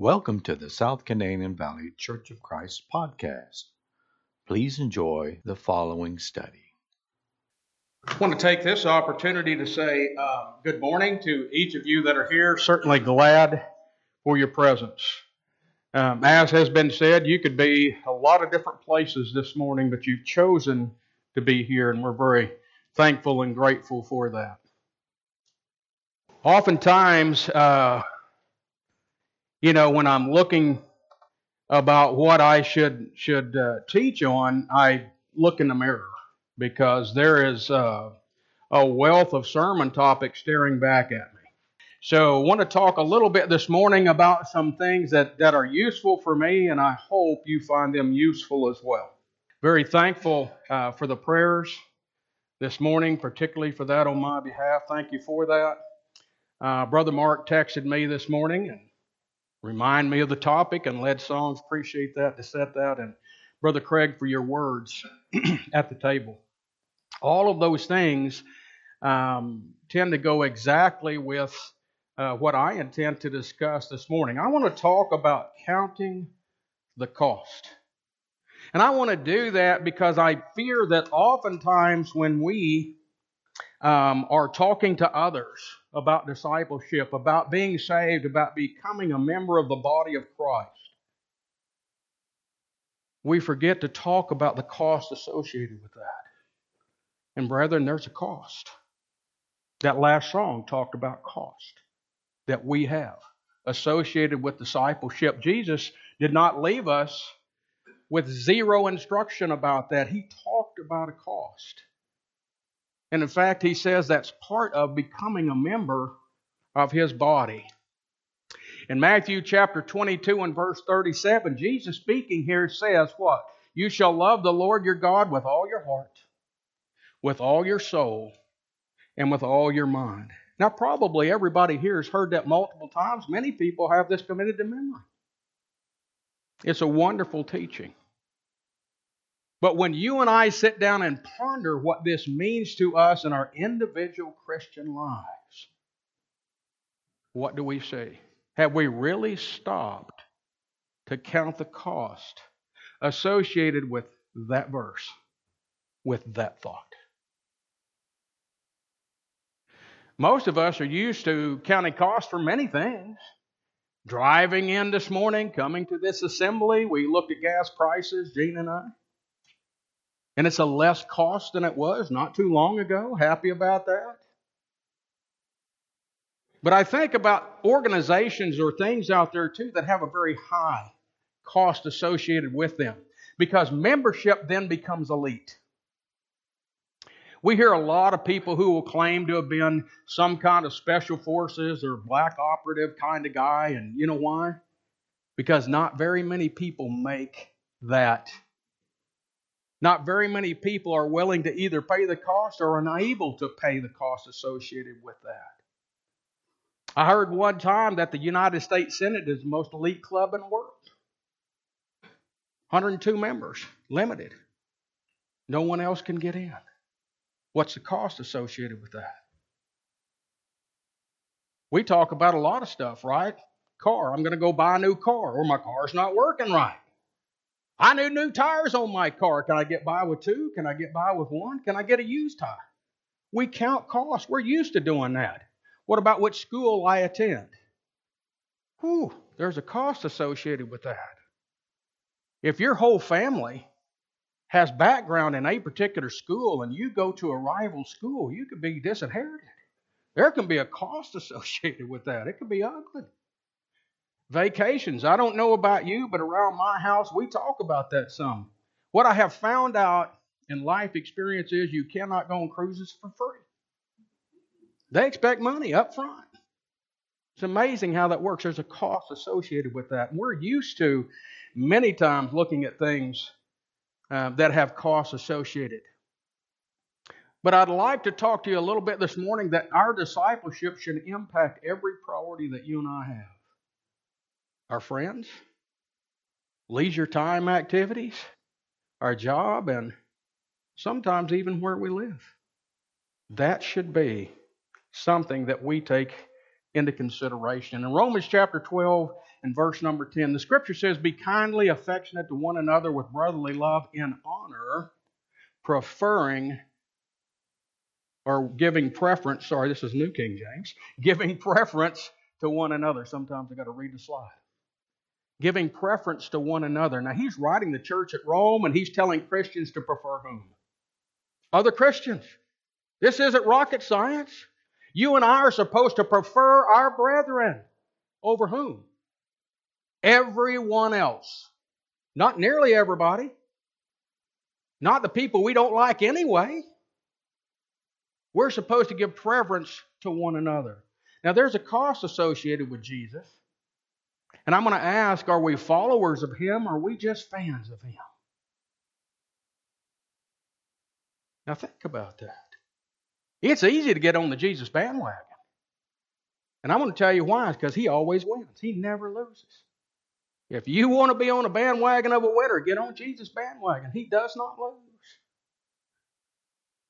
Welcome to the South Canadian Valley Church of Christ podcast. Please enjoy the following study. I want to take this opportunity to say uh, good morning to each of you that are here. Certainly glad for your presence. Um, as has been said, you could be a lot of different places this morning, but you've chosen to be here, and we're very thankful and grateful for that. Oftentimes, uh, you know, when I'm looking about what I should should uh, teach on, I look in the mirror because there is uh, a wealth of sermon topics staring back at me. So, I want to talk a little bit this morning about some things that, that are useful for me, and I hope you find them useful as well. Very thankful uh, for the prayers this morning, particularly for that on my behalf. Thank you for that. Uh, Brother Mark texted me this morning and remind me of the topic and led songs. Appreciate that to set that. And Brother Craig for your words at the table. All of those things um, tend to go exactly with uh, what I intend to discuss this morning. I want to talk about counting the cost. And I want to do that because I fear that oftentimes when we um, are talking to others about discipleship, about being saved, about becoming a member of the body of Christ, we forget to talk about the cost associated with that. And, brethren, there's a cost. That last song talked about cost that we have associated with discipleship. Jesus did not leave us with zero instruction about that. He talked about a cost. And in fact, he says that's part of becoming a member of his body. In Matthew chapter 22 and verse 37, Jesus speaking here says, What? You shall love the Lord your God with all your heart, with all your soul, and with all your mind. Now, probably everybody here has heard that multiple times. Many people have this committed to memory. It's a wonderful teaching. But when you and I sit down and ponder what this means to us in our individual Christian lives, what do we see? Have we really stopped to count the cost associated with that verse, with that thought? Most of us are used to counting costs for many things. Driving in this morning, coming to this assembly, we looked at gas prices, Gene and I. And it's a less cost than it was not too long ago. Happy about that. But I think about organizations or things out there too that have a very high cost associated with them because membership then becomes elite. We hear a lot of people who will claim to have been some kind of special forces or black operative kind of guy, and you know why? Because not very many people make that. Not very many people are willing to either pay the cost or are unable to pay the cost associated with that. I heard one time that the United States Senate is the most elite club in the world. 102 members, limited. No one else can get in. What's the cost associated with that? We talk about a lot of stuff, right? Car, I'm going to go buy a new car, or my car's not working right. I need new tires on my car. Can I get by with two? Can I get by with one? Can I get a used tire? We count costs. We're used to doing that. What about which school I attend? Whew, there's a cost associated with that. If your whole family has background in a particular school and you go to a rival school, you could be disinherited. There can be a cost associated with that. It could be ugly. Vacations. I don't know about you, but around my house, we talk about that some. What I have found out in life experience is you cannot go on cruises for free. They expect money up front. It's amazing how that works. There's a cost associated with that. We're used to many times looking at things uh, that have costs associated. But I'd like to talk to you a little bit this morning that our discipleship should impact every priority that you and I have our friends, leisure time activities, our job, and sometimes even where we live. That should be something that we take into consideration. In Romans chapter 12 in verse number 10. The scripture says, Be kindly affectionate to one another with brotherly love in honor, preferring or giving preference. Sorry, this is New King James. Giving preference to one another. Sometimes I got to read the slide. Giving preference to one another. Now, he's writing the church at Rome and he's telling Christians to prefer whom? Other Christians. This isn't rocket science. You and I are supposed to prefer our brethren over whom? Everyone else. Not nearly everybody. Not the people we don't like anyway. We're supposed to give preference to one another. Now, there's a cost associated with Jesus. And I'm going to ask are we followers of Him or are we just fans of Him? Now, think about that. It's easy to get on the Jesus bandwagon. And I'm going to tell you why. It's because he always wins, he never loses. If you want to be on a bandwagon of a winner, get on Jesus' bandwagon. He does not lose.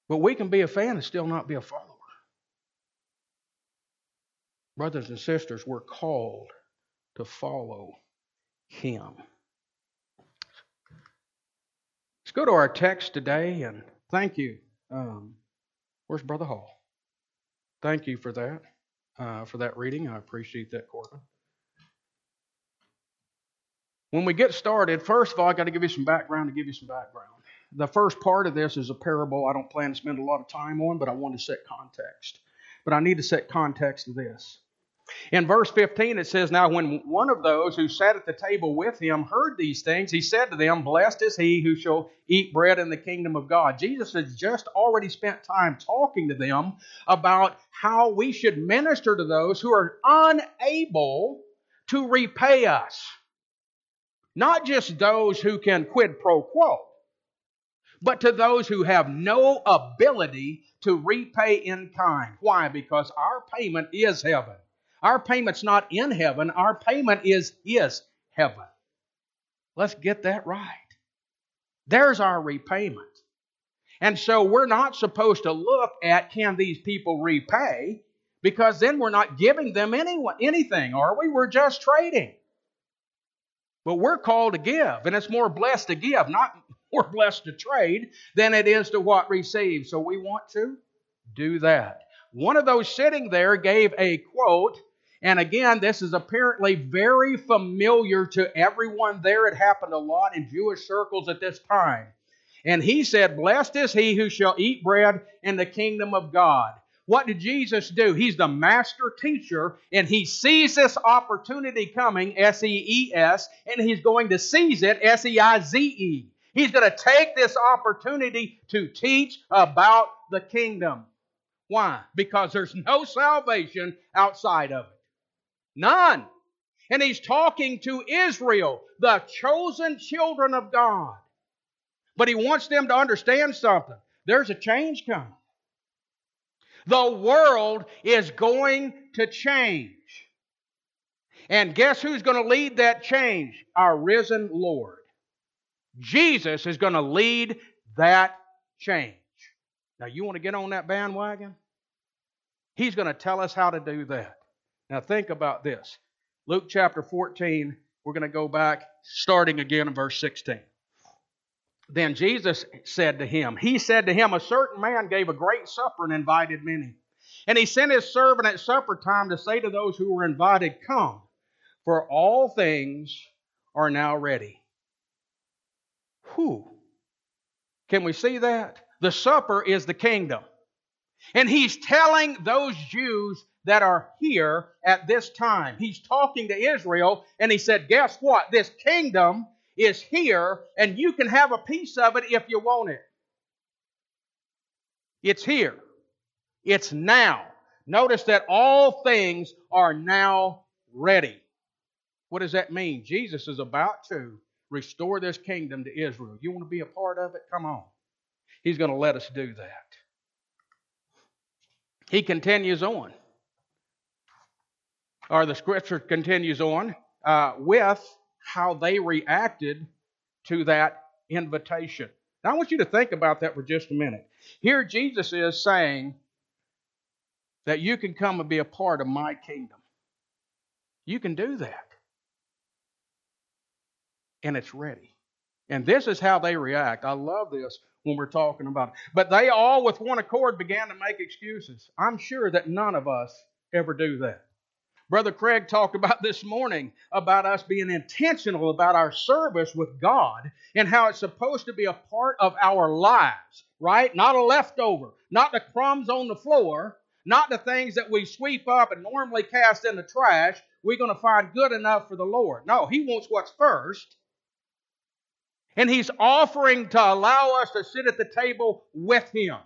But we can be a fan and still not be a follower. Brothers and sisters, we're called to follow him. Let's go to our text today and thank you. Um, Where's Brother Hall? Thank you for that, uh, for that reading. I appreciate that, Corbin. When we get started, first of all, I got to give you some background to give you some background. The first part of this is a parable I don't plan to spend a lot of time on, but I want to set context. But I need to set context to this. In verse 15, it says, Now when one of those who sat at the table with him heard these things, he said to them, Blessed is he who shall eat bread in the kingdom of God. Jesus has just already spent time talking to them about how we should minister to those who are unable to repay us. Not just those who can quid pro quo, but to those who have no ability to repay in kind. Why? Because our payment is heaven. Our payment's not in heaven, our payment is is heaven. Let's get that right. There's our repayment. And so we're not supposed to look at can these people repay because then we're not giving them any, anything, are we? We're just trading. But we're called to give, and it's more blessed to give, not more blessed to trade than it is to what receive. So we want to do that. One of those sitting there gave a quote and again, this is apparently very familiar to everyone there. It happened a lot in Jewish circles at this time. And he said, Blessed is he who shall eat bread in the kingdom of God. What did Jesus do? He's the master teacher, and he sees this opportunity coming, S E E S, and he's going to seize it, S E I Z E. He's going to take this opportunity to teach about the kingdom. Why? Because there's no salvation outside of it. None. And he's talking to Israel, the chosen children of God. But he wants them to understand something. There's a change coming. The world is going to change. And guess who's going to lead that change? Our risen Lord. Jesus is going to lead that change. Now, you want to get on that bandwagon? He's going to tell us how to do that. Now, think about this. Luke chapter 14, we're going to go back, starting again in verse 16. Then Jesus said to him, He said to him, A certain man gave a great supper and invited many. And he sent his servant at supper time to say to those who were invited, Come, for all things are now ready. Who? Can we see that? The supper is the kingdom. And he's telling those Jews that are here at this time. He's talking to Israel, and he said, Guess what? This kingdom is here, and you can have a piece of it if you want it. It's here, it's now. Notice that all things are now ready. What does that mean? Jesus is about to restore this kingdom to Israel. You want to be a part of it? Come on. He's going to let us do that. He continues on or the scripture continues on uh, with how they reacted to that invitation. Now, I want you to think about that for just a minute. Here, Jesus is saying that you can come and be a part of my kingdom. You can do that. and it's ready. And this is how they react. I love this when we're talking about it. But they all, with one accord, began to make excuses. I'm sure that none of us ever do that. Brother Craig talked about this morning about us being intentional about our service with God and how it's supposed to be a part of our lives, right? Not a leftover, not the crumbs on the floor, not the things that we sweep up and normally cast in the trash. We're going to find good enough for the Lord. No, He wants what's first. And He's offering to allow us to sit at the table with Him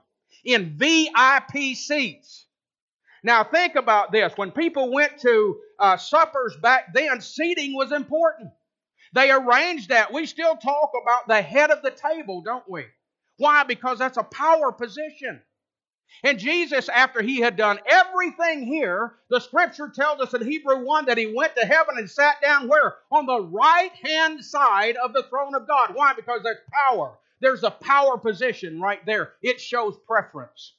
in VIP seats. Now, think about this. When people went to uh, suppers back then, seating was important. They arranged that. We still talk about the head of the table, don't we? Why? Because that's a power position. And Jesus, after he had done everything here, the scripture tells us in Hebrew 1 that he went to heaven and sat down where? On the right hand side of the throne of God. Why? Because there's power. There's a power position right there. It shows preference.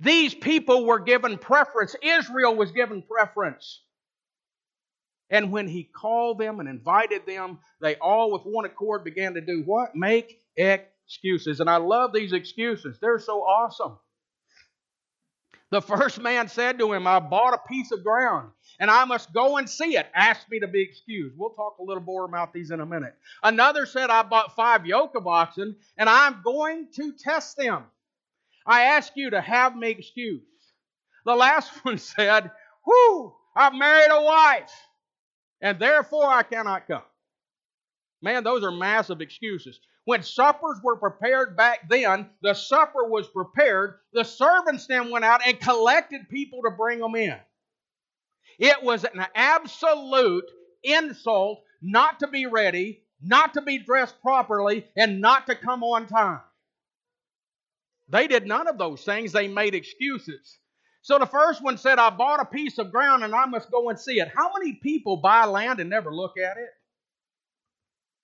These people were given preference. Israel was given preference. And when he called them and invited them, they all with one accord began to do what? Make excuses. And I love these excuses, they're so awesome. The first man said to him, I bought a piece of ground and I must go and see it. Ask me to be excused. We'll talk a little more about these in a minute. Another said, I bought five yoke of oxen and I'm going to test them. I ask you to have me excused. The last one said, Whew, I've married a wife, and therefore I cannot come. Man, those are massive excuses. When suppers were prepared back then, the supper was prepared. The servants then went out and collected people to bring them in. It was an absolute insult not to be ready, not to be dressed properly, and not to come on time. They did none of those things, they made excuses. So the first one said, I bought a piece of ground and I must go and see it. How many people buy land and never look at it?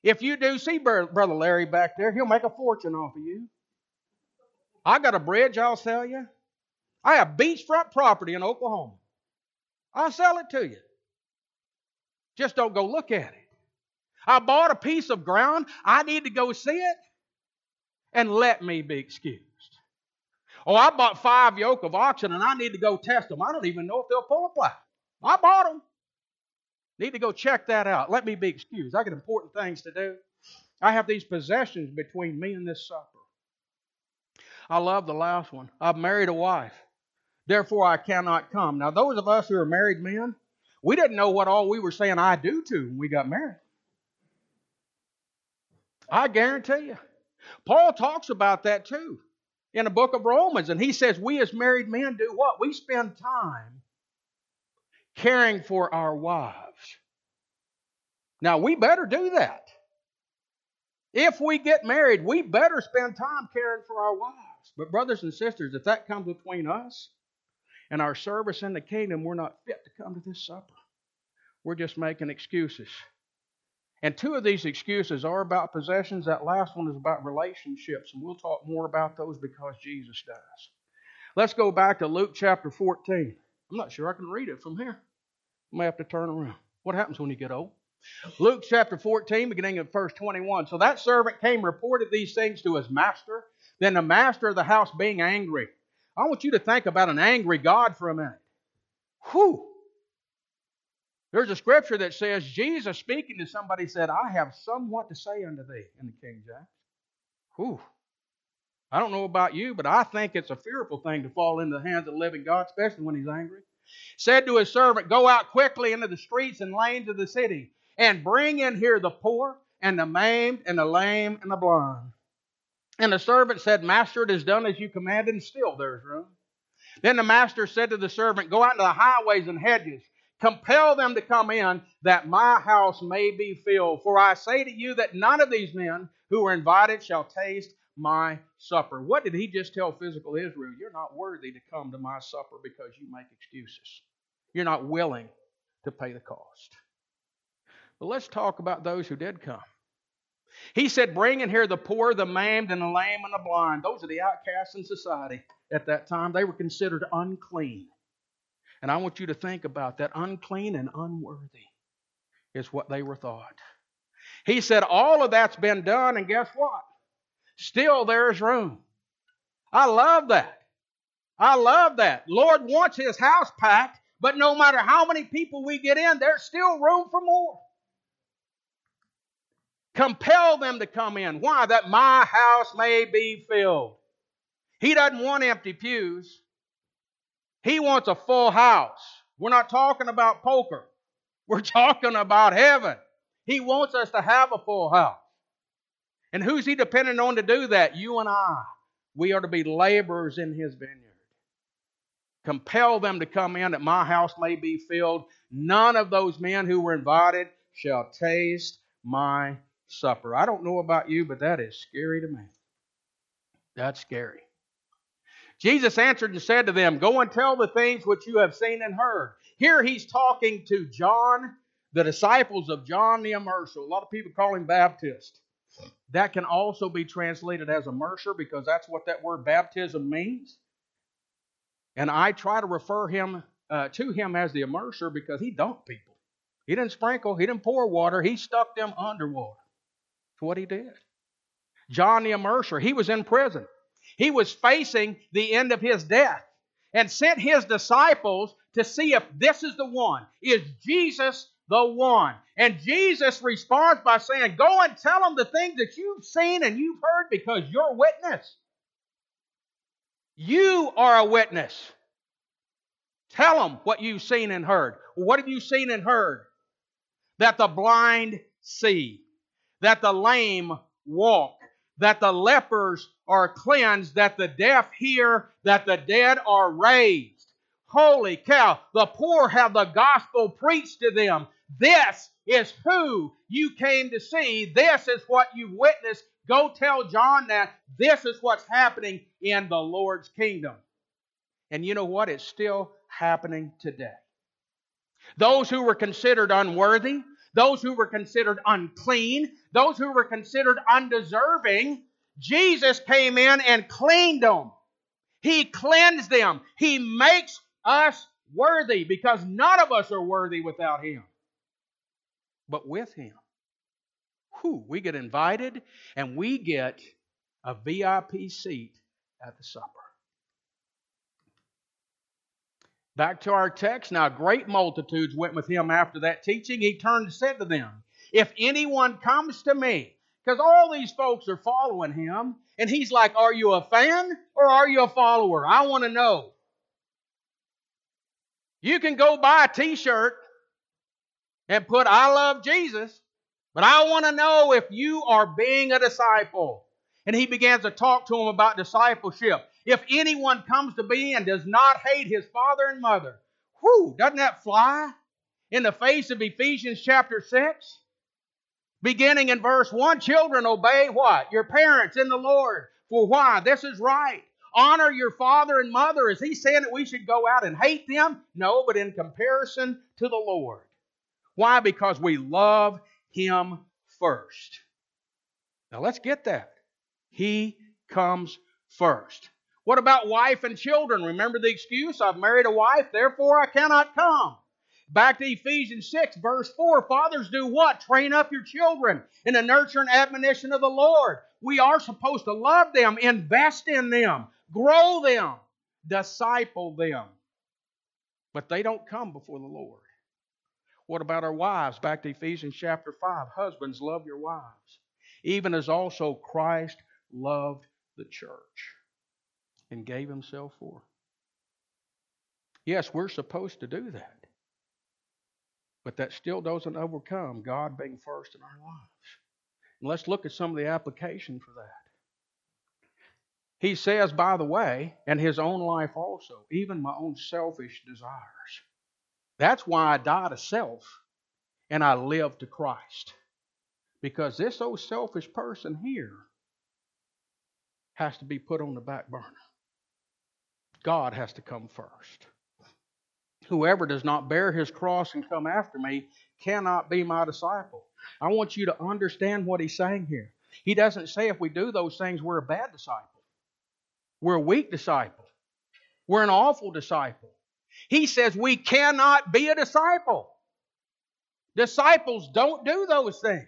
If you do see Brother Larry back there, he'll make a fortune off of you. I got a bridge I'll sell you. I have beachfront property in Oklahoma. I'll sell it to you. Just don't go look at it. I bought a piece of ground. I need to go see it. And let me be excused. Oh, I bought five yoke of oxen and I need to go test them. I don't even know if they'll pull a plow. I bought them. Need to go check that out. Let me be excused. I got important things to do. I have these possessions between me and this supper. I love the last one. I've married a wife. Therefore, I cannot come. Now, those of us who are married men, we didn't know what all we were saying I do to when we got married. I guarantee you. Paul talks about that too in the book of Romans. And he says, We as married men do what? We spend time caring for our wives. Now, we better do that. If we get married, we better spend time caring for our wives. But, brothers and sisters, if that comes between us and our service in the kingdom, we're not fit to come to this supper. We're just making excuses. And two of these excuses are about possessions. That last one is about relationships, and we'll talk more about those because Jesus does. Let's go back to Luke chapter 14. I'm not sure I can read it from here. I may have to turn around. What happens when you get old? Luke chapter 14, beginning at verse 21. So that servant came, reported these things to his master. Then the master of the house, being angry, I want you to think about an angry God for a minute. Whew. There's a scripture that says Jesus speaking to somebody said, I have somewhat to say unto thee in the King James. Whew. I don't know about you, but I think it's a fearful thing to fall into the hands of the living God, especially when he's angry. Said to his servant, Go out quickly into the streets and lanes of the city, and bring in here the poor, and the maimed, and the lame, and the blind. And the servant said, Master, it is done as you commanded, and still there's room. Then the master said to the servant, Go out into the highways and hedges Compel them to come in that my house may be filled. For I say to you that none of these men who are invited shall taste my supper. What did he just tell physical Israel? You're not worthy to come to my supper because you make excuses. You're not willing to pay the cost. But let's talk about those who did come. He said, Bring in here the poor, the maimed, and the lame, and the blind. Those are the outcasts in society at that time. They were considered unclean. And I want you to think about that unclean and unworthy is what they were thought. He said, All of that's been done, and guess what? Still there's room. I love that. I love that. Lord wants his house packed, but no matter how many people we get in, there's still room for more. Compel them to come in. Why? That my house may be filled. He doesn't want empty pews. He wants a full house. We're not talking about poker. We're talking about heaven. He wants us to have a full house. And who's he dependent on to do that? You and I. We are to be laborers in his vineyard. Compel them to come in that my house may be filled. None of those men who were invited shall taste my supper. I don't know about you, but that is scary to me. That's scary. Jesus answered and said to them, Go and tell the things which you have seen and heard. Here he's talking to John, the disciples of John the Immerser. A lot of people call him Baptist. That can also be translated as immerser because that's what that word baptism means. And I try to refer him uh, to him as the immerser because he dunked people. He didn't sprinkle, he didn't pour water, he stuck them underwater. That's what he did. John the Immerser, he was in prison. He was facing the end of his death and sent his disciples to see if this is the one. Is Jesus the one? And Jesus responds by saying, Go and tell them the things that you've seen and you've heard because you're a witness. You are a witness. Tell them what you've seen and heard. What have you seen and heard? That the blind see, that the lame walk, that the lepers are cleansed, that the deaf hear, that the dead are raised. Holy cow, the poor have the gospel preached to them. This is who you came to see. This is what you've witnessed. Go tell John that this is what's happening in the Lord's kingdom. And you know what? It's still happening today. Those who were considered unworthy, those who were considered unclean, those who were considered undeserving, Jesus came in and cleaned them. He cleansed them. He makes us worthy because none of us are worthy without Him. But with Him, whew, we get invited and we get a VIP seat at the supper. Back to our text. Now, great multitudes went with him after that teaching. He turned and said to them, If anyone comes to me, because all these folks are following him, and he's like, Are you a fan or are you a follower? I want to know. You can go buy a t shirt and put, I love Jesus, but I want to know if you are being a disciple. And he begins to talk to them about discipleship. If anyone comes to me and does not hate his father and mother, whew, doesn't that fly in the face of Ephesians chapter 6? Beginning in verse 1, children, obey what? Your parents in the Lord. For why? This is right. Honor your father and mother. Is he saying that we should go out and hate them? No, but in comparison to the Lord. Why? Because we love him first. Now let's get that. He comes first. What about wife and children? Remember the excuse? I've married a wife, therefore I cannot come. Back to Ephesians 6, verse 4. Fathers, do what? Train up your children in the nurture and admonition of the Lord. We are supposed to love them, invest in them, grow them, disciple them. But they don't come before the Lord. What about our wives? Back to Ephesians chapter 5. Husbands, love your wives, even as also Christ loved the church and gave himself for. Yes, we're supposed to do that. But that still doesn't overcome God being first in our lives. And let's look at some of the application for that. He says, by the way, and his own life also, even my own selfish desires. That's why I die to self and I live to Christ. Because this old selfish person here has to be put on the back burner. God has to come first. Whoever does not bear his cross and come after me cannot be my disciple. I want you to understand what he's saying here. He doesn't say if we do those things, we're a bad disciple. We're a weak disciple. We're an awful disciple. He says we cannot be a disciple. Disciples don't do those things.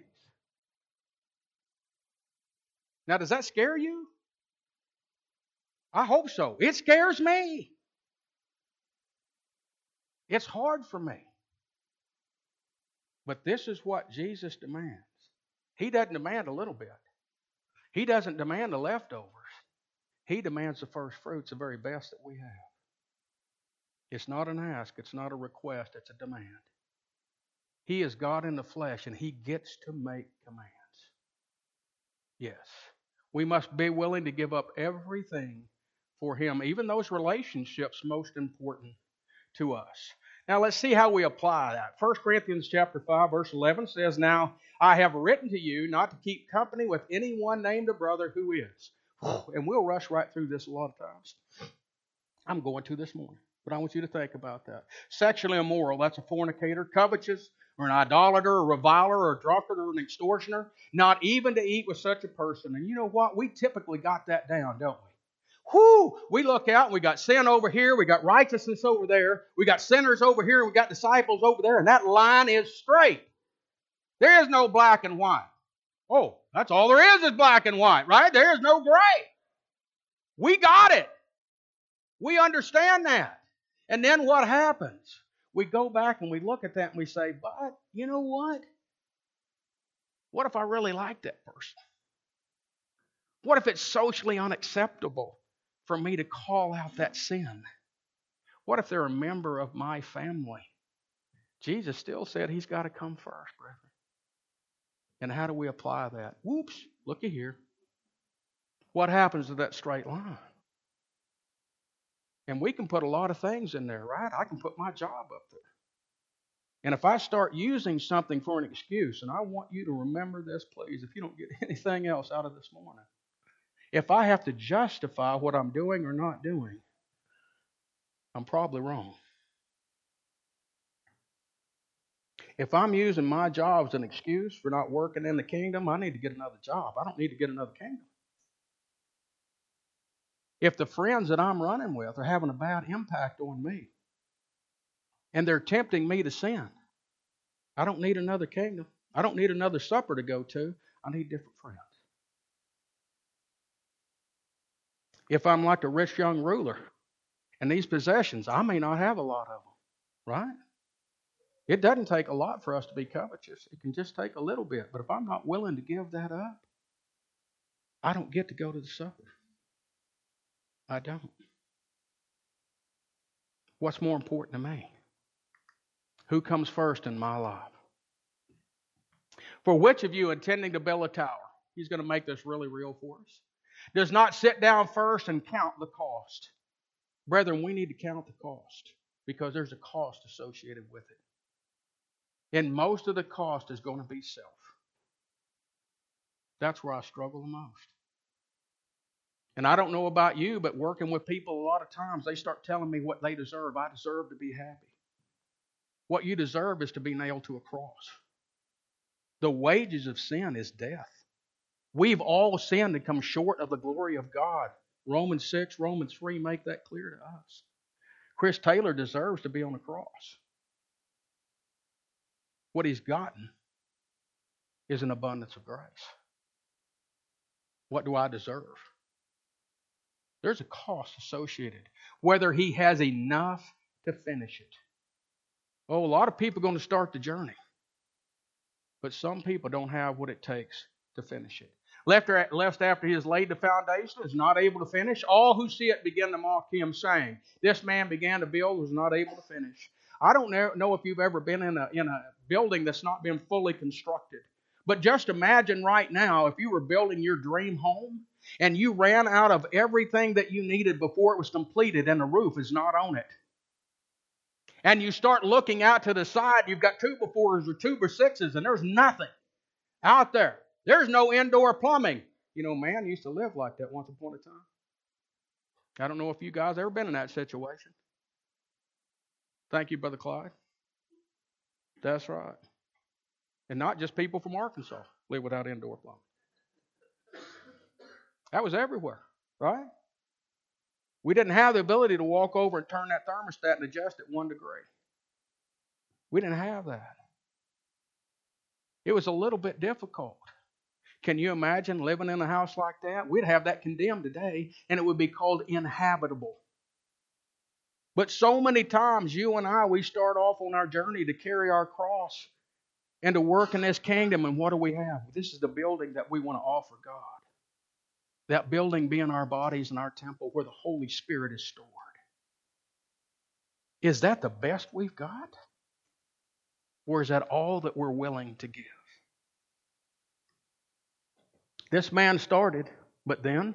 Now, does that scare you? I hope so. It scares me. It's hard for me. But this is what Jesus demands. He doesn't demand a little bit, He doesn't demand the leftovers. He demands the first fruits, the very best that we have. It's not an ask, it's not a request, it's a demand. He is God in the flesh, and He gets to make commands. Yes. We must be willing to give up everything for Him, even those relationships most important to us. Now let's see how we apply that. 1 Corinthians chapter 5 verse 11 says, "Now I have written to you not to keep company with anyone named a brother who is." And we'll rush right through this a lot of times. I'm going to this morning, but I want you to think about that. Sexually immoral, that's a fornicator, covetous, or an idolater, a reviler, or a drunkard, or an extortioner, not even to eat with such a person. And you know what? We typically got that down, don't we? Whoo! We look out and we got sin over here, we got righteousness over there, we got sinners over here, and we got disciples over there, and that line is straight. There is no black and white. Oh, that's all there is is black and white, right? There is no gray. We got it. We understand that. And then what happens? We go back and we look at that and we say, but you know what? What if I really like that person? What if it's socially unacceptable for me to call out that sin? What if they're a member of my family? Jesus still said he's got to come first, brethren. And how do we apply that? Whoops, looky here. What happens to that straight line? And we can put a lot of things in there, right? I can put my job up there. And if I start using something for an excuse, and I want you to remember this, please, if you don't get anything else out of this morning, if I have to justify what I'm doing or not doing, I'm probably wrong. If I'm using my job as an excuse for not working in the kingdom, I need to get another job. I don't need to get another kingdom. If the friends that I'm running with are having a bad impact on me and they're tempting me to sin, I don't need another kingdom. I don't need another supper to go to. I need different friends. If I'm like a rich young ruler and these possessions, I may not have a lot of them, right? It doesn't take a lot for us to be covetous. It can just take a little bit. But if I'm not willing to give that up, I don't get to go to the supper. I don't. What's more important to me? Who comes first in my life? For which of you intending to build a tower? He's going to make this really real for us. Does not sit down first and count the cost. Brethren, we need to count the cost because there's a cost associated with it. And most of the cost is going to be self. That's where I struggle the most. And I don't know about you, but working with people a lot of times, they start telling me what they deserve. I deserve to be happy. What you deserve is to be nailed to a cross. The wages of sin is death. We've all sinned and come short of the glory of God. Romans 6, Romans 3 make that clear to us. Chris Taylor deserves to be on the cross. What he's gotten is an abundance of grace. What do I deserve? There's a cost associated, whether he has enough to finish it. Oh, a lot of people are going to start the journey, but some people don't have what it takes to finish it. Left, er, left after he has laid the foundation, is not able to finish. All who see it begin to mock him, saying, This man began to build, was not able to finish. I don't know if you've ever been in a, in a building that's not been fully constructed. But just imagine right now if you were building your dream home and you ran out of everything that you needed before it was completed and the roof is not on it. And you start looking out to the side, you've got two by fours or two by sixes, and there's nothing out there. There's no indoor plumbing. You know, man used to live like that once upon a time. I don't know if you guys ever been in that situation. Thank you, Brother Clyde. That's right. And not just people from Arkansas live without indoor plumbing. That was everywhere, right? We didn't have the ability to walk over and turn that thermostat and adjust it one degree. We didn't have that. It was a little bit difficult. Can you imagine living in a house like that? We'd have that condemned today, and it would be called inhabitable. But so many times, you and I, we start off on our journey to carry our cross and to work in this kingdom, and what do we have? This is the building that we want to offer God. That building being our bodies and our temple where the Holy Spirit is stored. Is that the best we've got? Or is that all that we're willing to give? This man started, but then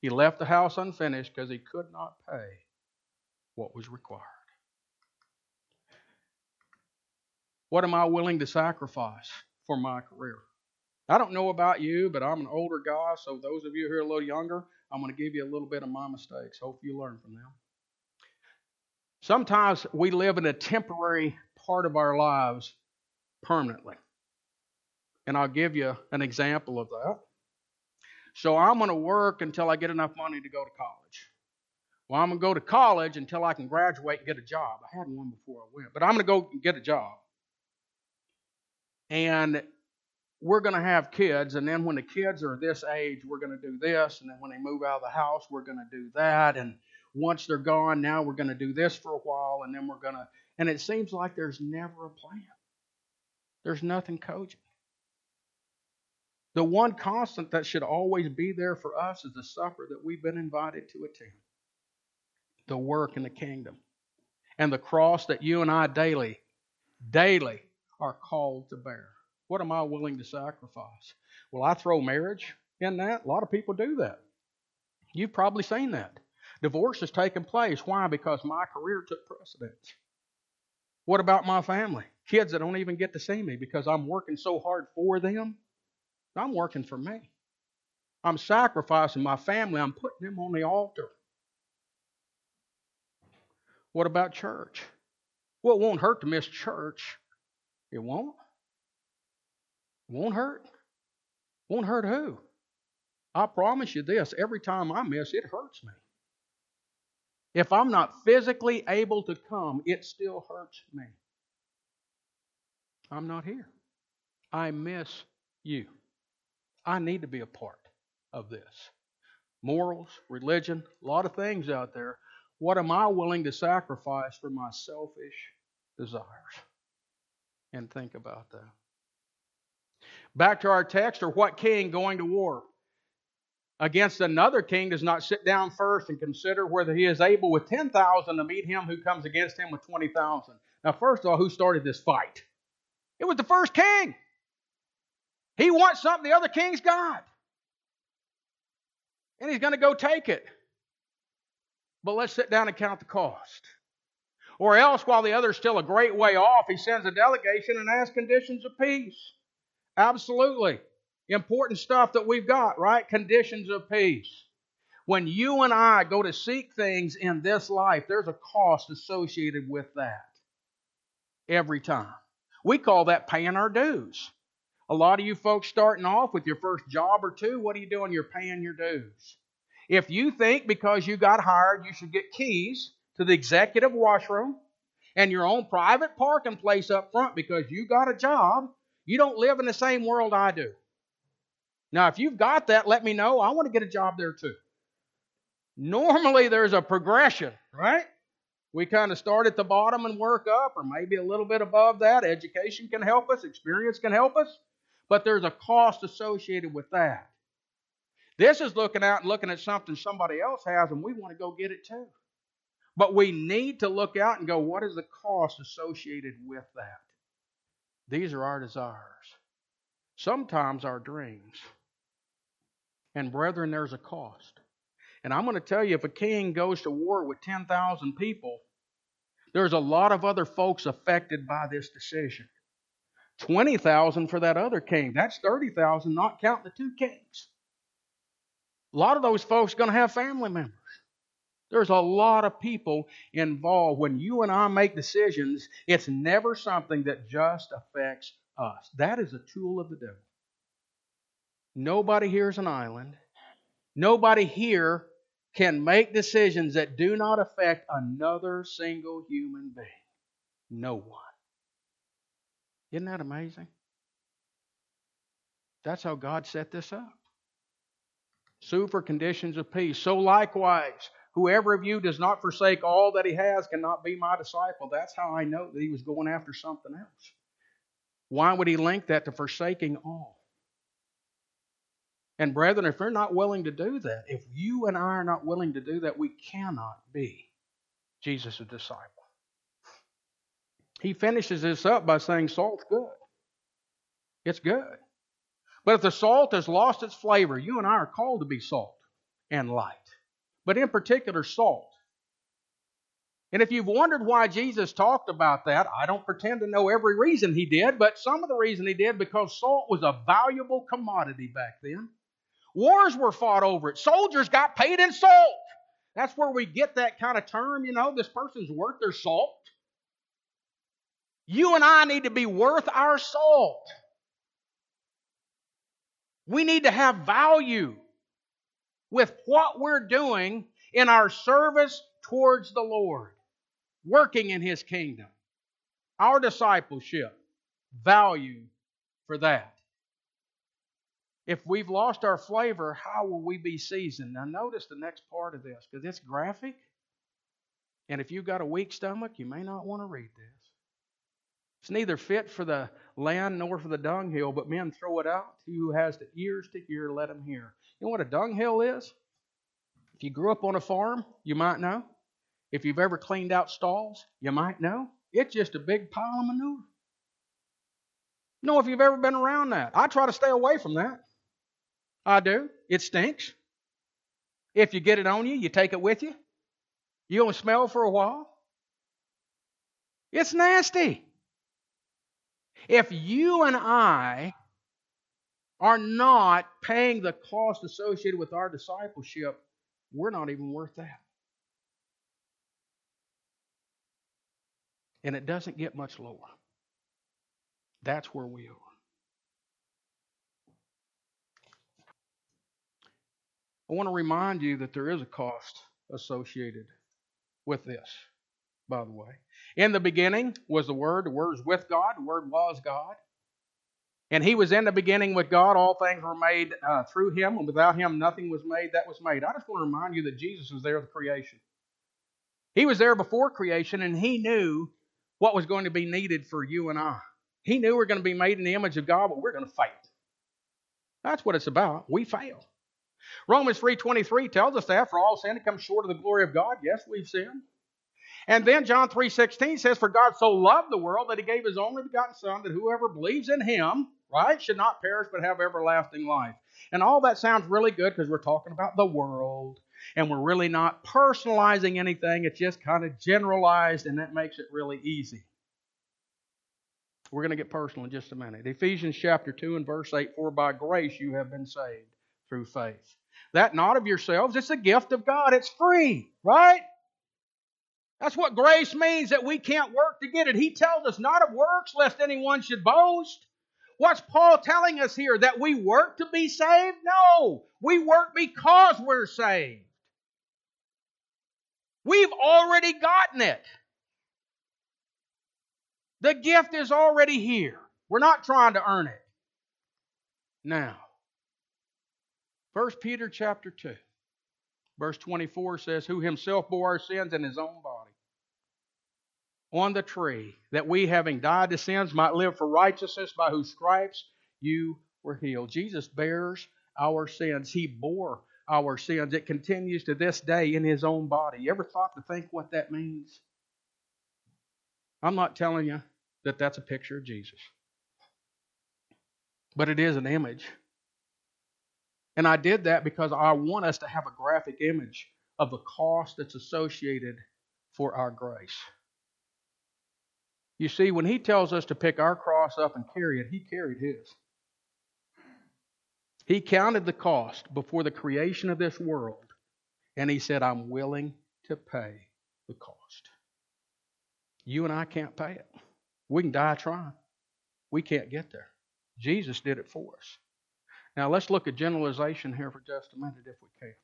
he left the house unfinished because he could not pay what was required. What am I willing to sacrifice for my career? I don't know about you, but I'm an older guy, so those of you who are a little younger, I'm going to give you a little bit of my mistakes. Hope you learn from them. Sometimes we live in a temporary part of our lives permanently. And I'll give you an example of that. So I'm going to work until I get enough money to go to college. Well, I'm going to go to college until I can graduate and get a job. I had one before I went, but I'm going to go get a job. And we're going to have kids, and then when the kids are this age, we're going to do this, and then when they move out of the house, we're going to do that, and once they're gone, now we're going to do this for a while, and then we're going to. And it seems like there's never a plan. There's nothing cogent. The one constant that should always be there for us is the supper that we've been invited to attend the work in the kingdom and the cross that you and I daily, daily are called to bear. What am I willing to sacrifice? Will I throw marriage in that. A lot of people do that. You've probably seen that. Divorce has taken place. Why? Because my career took precedence. What about my family? Kids that don't even get to see me because I'm working so hard for them. I'm working for me. I'm sacrificing my family. I'm putting them on the altar. What about church? Well, it won't hurt to miss church. It won't. It won't hurt. Won't hurt who? I promise you this every time I miss, it hurts me. If I'm not physically able to come, it still hurts me. I'm not here. I miss you. I need to be a part of this. Morals, religion, a lot of things out there. What am I willing to sacrifice for my selfish desires? And think about that. Back to our text, or what king going to war against another king does not sit down first and consider whether he is able with 10,000 to meet him who comes against him with 20,000. Now, first of all, who started this fight? It was the first king. He wants something the other king's got. And he's going to go take it. But let's sit down and count the cost. Or else, while the other's still a great way off, he sends a delegation and asks conditions of peace. Absolutely. Important stuff that we've got, right? Conditions of peace. When you and I go to seek things in this life, there's a cost associated with that. Every time. We call that paying our dues. A lot of you folks starting off with your first job or two, what are you doing? You're paying your dues. If you think because you got hired you should get keys to the executive washroom and your own private parking place up front because you got a job, you don't live in the same world I do. Now, if you've got that, let me know. I want to get a job there too. Normally, there's a progression, right? We kind of start at the bottom and work up, or maybe a little bit above that. Education can help us, experience can help us but there's a cost associated with that. This is looking out and looking at something somebody else has, and we want to go get it too. But we need to look out and go, what is the cost associated with that? These are our desires. Sometimes our dreams. And brethren, there's a cost. And I'm going to tell you if a king goes to war with 10,000 people, there's a lot of other folks affected by this decision. 20,000 for that other king. That's 30,000, not counting the two kings. A lot of those folks are going to have family members. There's a lot of people involved. When you and I make decisions, it's never something that just affects us. That is a tool of the devil. Nobody here is an island. Nobody here can make decisions that do not affect another single human being. No one. Isn't that amazing? That's how God set this up. Super conditions of peace. So likewise, whoever of you does not forsake all that he has cannot be my disciple. That's how I know that he was going after something else. Why would he link that to forsaking all? And brethren, if we're not willing to do that, if you and I are not willing to do that, we cannot be Jesus' disciple. He finishes this up by saying salt's good. It's good. But if the salt has lost its flavor, you and I are called to be salt and light. But in particular, salt. And if you've wondered why Jesus talked about that, I don't pretend to know every reason he did, but some of the reason he did because salt was a valuable commodity back then. Wars were fought over it. Soldiers got paid in salt. That's where we get that kind of term, you know, this person's worth their salt. You and I need to be worth our salt. We need to have value with what we're doing in our service towards the Lord, working in His kingdom. Our discipleship, value for that. If we've lost our flavor, how will we be seasoned? Now, notice the next part of this because it's graphic. And if you've got a weak stomach, you may not want to read this. It's neither fit for the land nor for the dunghill, but men throw it out. He who has the ears to hear, let him hear. You know what a dunghill is? If you grew up on a farm, you might know. If you've ever cleaned out stalls, you might know. It's just a big pile of manure. Know if you've ever been around that. I try to stay away from that. I do. It stinks. If you get it on you, you take it with you. You only smell for a while. It's nasty. If you and I are not paying the cost associated with our discipleship, we're not even worth that. And it doesn't get much lower. That's where we are. I want to remind you that there is a cost associated with this, by the way. In the beginning was the Word, the Word was with God, the Word was God. And He was in the beginning with God. All things were made uh, through Him, and without Him nothing was made that was made. I just want to remind you that Jesus was there at the creation. He was there before creation, and He knew what was going to be needed for you and I. He knew we are going to be made in the image of God, but we're going to fail. That's what it's about. We fail. Romans 3.23 tells us that for all sin to come short of the glory of God. Yes, we've sinned. And then John 3:16 says, For God so loved the world that he gave his only begotten Son, that whoever believes in him, right, should not perish but have everlasting life. And all that sounds really good because we're talking about the world. And we're really not personalizing anything. It's just kind of generalized, and that makes it really easy. We're going to get personal in just a minute. Ephesians chapter 2 and verse 8 For by grace you have been saved through faith. That not of yourselves, it's a gift of God. It's free, right? That's what grace means that we can't work to get it. He tells us not of works lest anyone should boast. What's Paul telling us here? That we work to be saved? No. We work because we're saved. We've already gotten it. The gift is already here. We're not trying to earn it. Now, 1 Peter chapter 2, verse 24 says, Who himself bore our sins in his own body on the tree, that we, having died to sins, might live for righteousness, by whose stripes you were healed. Jesus bears our sins. He bore our sins. It continues to this day in his own body. You ever thought to think what that means? I'm not telling you that that's a picture of Jesus, but it is an image. And I did that because I want us to have a graphic image of the cost that's associated for our grace. You see, when he tells us to pick our cross up and carry it, he carried his. He counted the cost before the creation of this world, and he said, I'm willing to pay the cost. You and I can't pay it. We can die trying. We can't get there. Jesus did it for us. Now let's look at generalization here for just a minute if we can.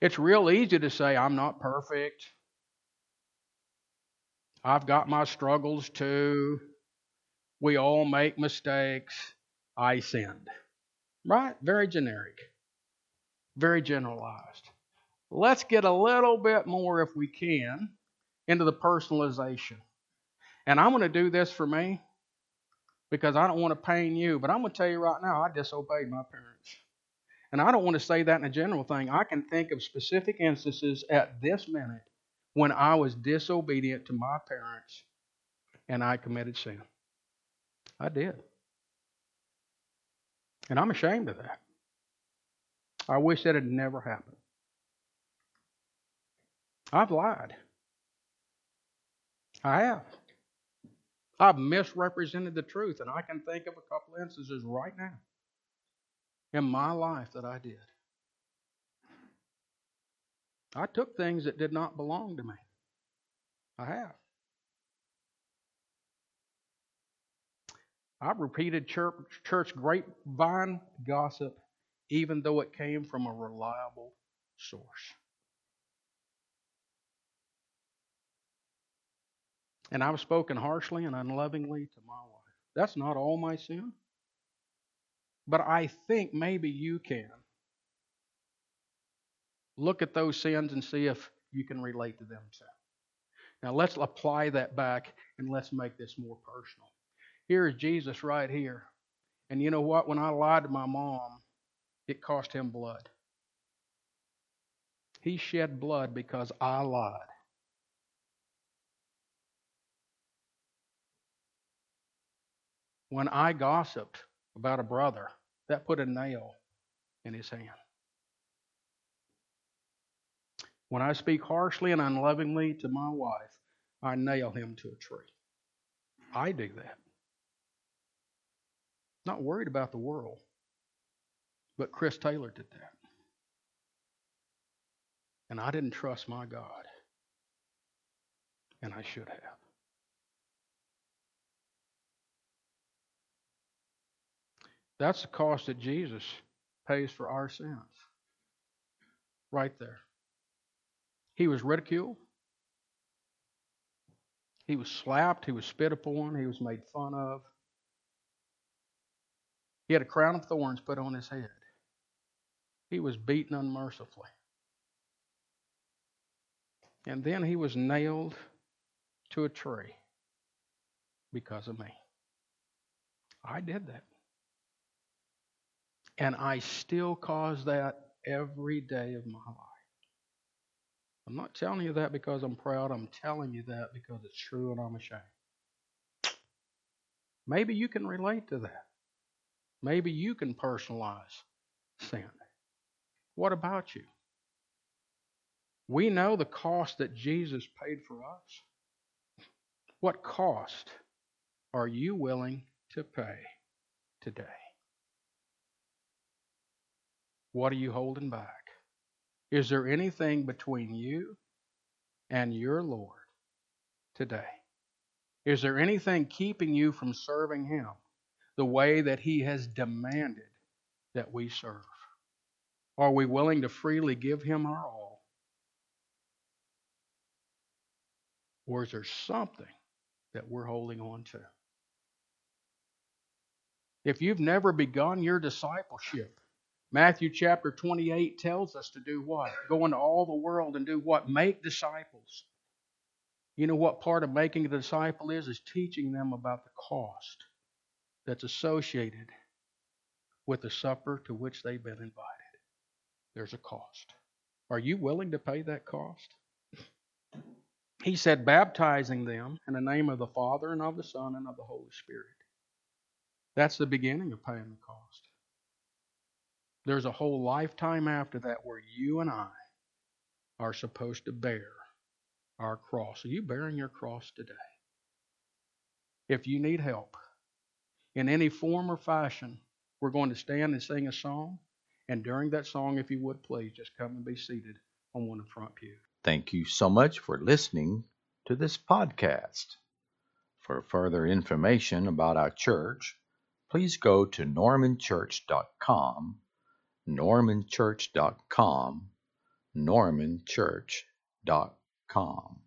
It's real easy to say, I'm not perfect. I've got my struggles too. We all make mistakes. I sinned. Right? Very generic, very generalized. Let's get a little bit more, if we can, into the personalization. And I'm going to do this for me because I don't want to pain you, but I'm going to tell you right now, I disobeyed my parents. And I don't want to say that in a general thing. I can think of specific instances at this minute when I was disobedient to my parents and I committed sin. I did. And I'm ashamed of that. I wish that had never happened. I've lied. I have. I've misrepresented the truth, and I can think of a couple instances right now in my life that I did. I took things that did not belong to me. I have. I've repeated church, church grapevine gossip even though it came from a reliable source. And I've spoken harshly and unlovingly to my wife. That's not all my sin. But I think maybe you can look at those sins and see if you can relate to them too. Now let's apply that back and let's make this more personal. Here is Jesus right here. And you know what? When I lied to my mom, it cost him blood. He shed blood because I lied. When I gossiped about a brother, that put a nail in his hand. When I speak harshly and unlovingly to my wife, I nail him to a tree. I do that. Not worried about the world, but Chris Taylor did that. And I didn't trust my God, and I should have. That's the cost that Jesus pays for our sins. Right there. He was ridiculed. He was slapped. He was spit upon. He was made fun of. He had a crown of thorns put on his head. He was beaten unmercifully. And then he was nailed to a tree because of me. I did that. And I still cause that every day of my life. I'm not telling you that because I'm proud. I'm telling you that because it's true and I'm ashamed. Maybe you can relate to that. Maybe you can personalize sin. What about you? We know the cost that Jesus paid for us. What cost are you willing to pay today? What are you holding back? Is there anything between you and your Lord today? Is there anything keeping you from serving Him the way that He has demanded that we serve? Are we willing to freely give Him our all? Or is there something that we're holding on to? If you've never begun your discipleship, Matthew chapter 28 tells us to do what? Go into all the world and do what? Make disciples. You know what part of making a disciple is? Is teaching them about the cost that's associated with the supper to which they've been invited. There's a cost. Are you willing to pay that cost? He said, baptizing them in the name of the Father and of the Son and of the Holy Spirit. That's the beginning of paying the cost. There's a whole lifetime after that where you and I are supposed to bear our cross. Are you bearing your cross today? If you need help in any form or fashion, we're going to stand and sing a song. And during that song, if you would please, just come and be seated on one of the front pews. Thank you so much for listening to this podcast. For further information about our church, please go to normanchurch.com normanchurch.com, normanchurch.com.